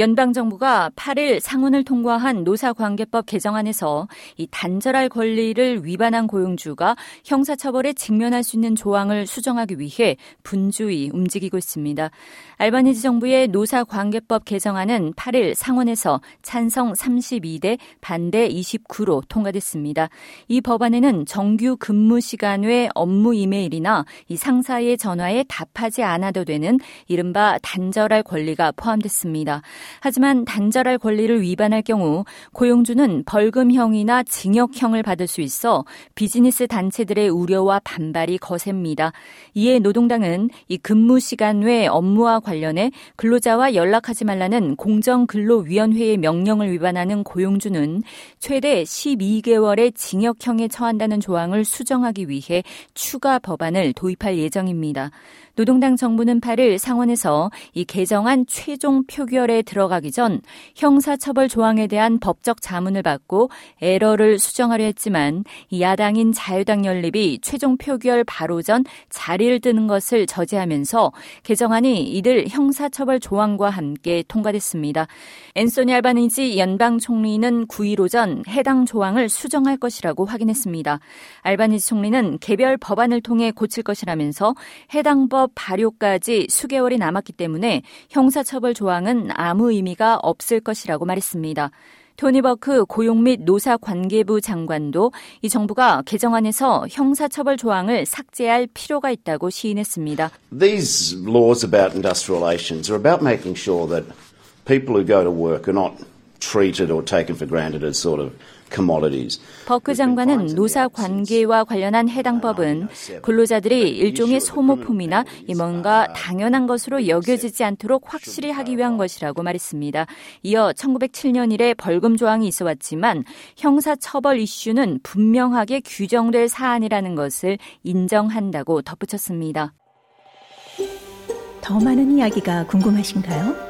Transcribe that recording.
연방정부가 8일 상원을 통과한 노사관계법 개정안에서 이 단절할 권리를 위반한 고용주가 형사처벌에 직면할 수 있는 조항을 수정하기 위해 분주히 움직이고 있습니다. 알바니지 정부의 노사관계법 개정안은 8일 상원에서 찬성 32대 반대 29로 통과됐습니다. 이 법안에는 정규 근무 시간 외 업무 이메일이나 이 상사의 전화에 답하지 않아도 되는 이른바 단절할 권리가 포함됐습니다. 하지만 단절할 권리를 위반할 경우 고용주는 벌금형이나 징역형을 받을 수 있어 비즈니스 단체들의 우려와 반발이 거셉니다. 이에 노동당은 이 근무 시간 외 업무와 관련해 근로자와 연락하지 말라는 공정근로위원회의 명령을 위반하는 고용주는 최대 12개월의 징역형에 처한다는 조항을 수정하기 위해 추가 법안을 도입할 예정입니다. 노동당 정부는 8일 상원에서 이 개정안 최종 표결에 들어가기 전 형사처벌 조항에 대한 법적 자문을 받고 에러를 수정하려 했지만 야당인 자유당 연립이 최종 표결 바로 전 자리를 뜨는 것을 저지하면서 개정안이 이들 형사처벌 조항과 함께 통과됐습니다. 앤소니 알바니지 연방 총리는 9일 오전 해당 조항을 수정할 것이라고 확인했습니다. 알바니지 총리는 개별 법안을 통해 고칠 것이라면서 해당 법 발효까지 수개월이 남았기 때문에 형사처벌 조항은 아무 의미가 없을 것이라고 말했습니다. 토니 버크 고용 및 노사 관계부 장관도 이 정부가 개정안에서 형사처벌 조항을 삭제할 필요가 있다고 시인했습니다. These laws about industrial relations are about making sure that people who go to work are not treated or taken for granted as sort of 버크 장관은 노사 관계와 관련한 해당 법은 근로자들이 일종의 소모품이나 뭔가 당연한 것으로 여겨지지 않도록 확실히 하기 위한 것이라고 말했습니다. 이어 1907년 이래 벌금 조항이 있어 왔지만 형사 처벌 이슈는 분명하게 규정될 사안이라는 것을 인정한다고 덧붙였습니다. 더 많은 이야기가 궁금하신가요?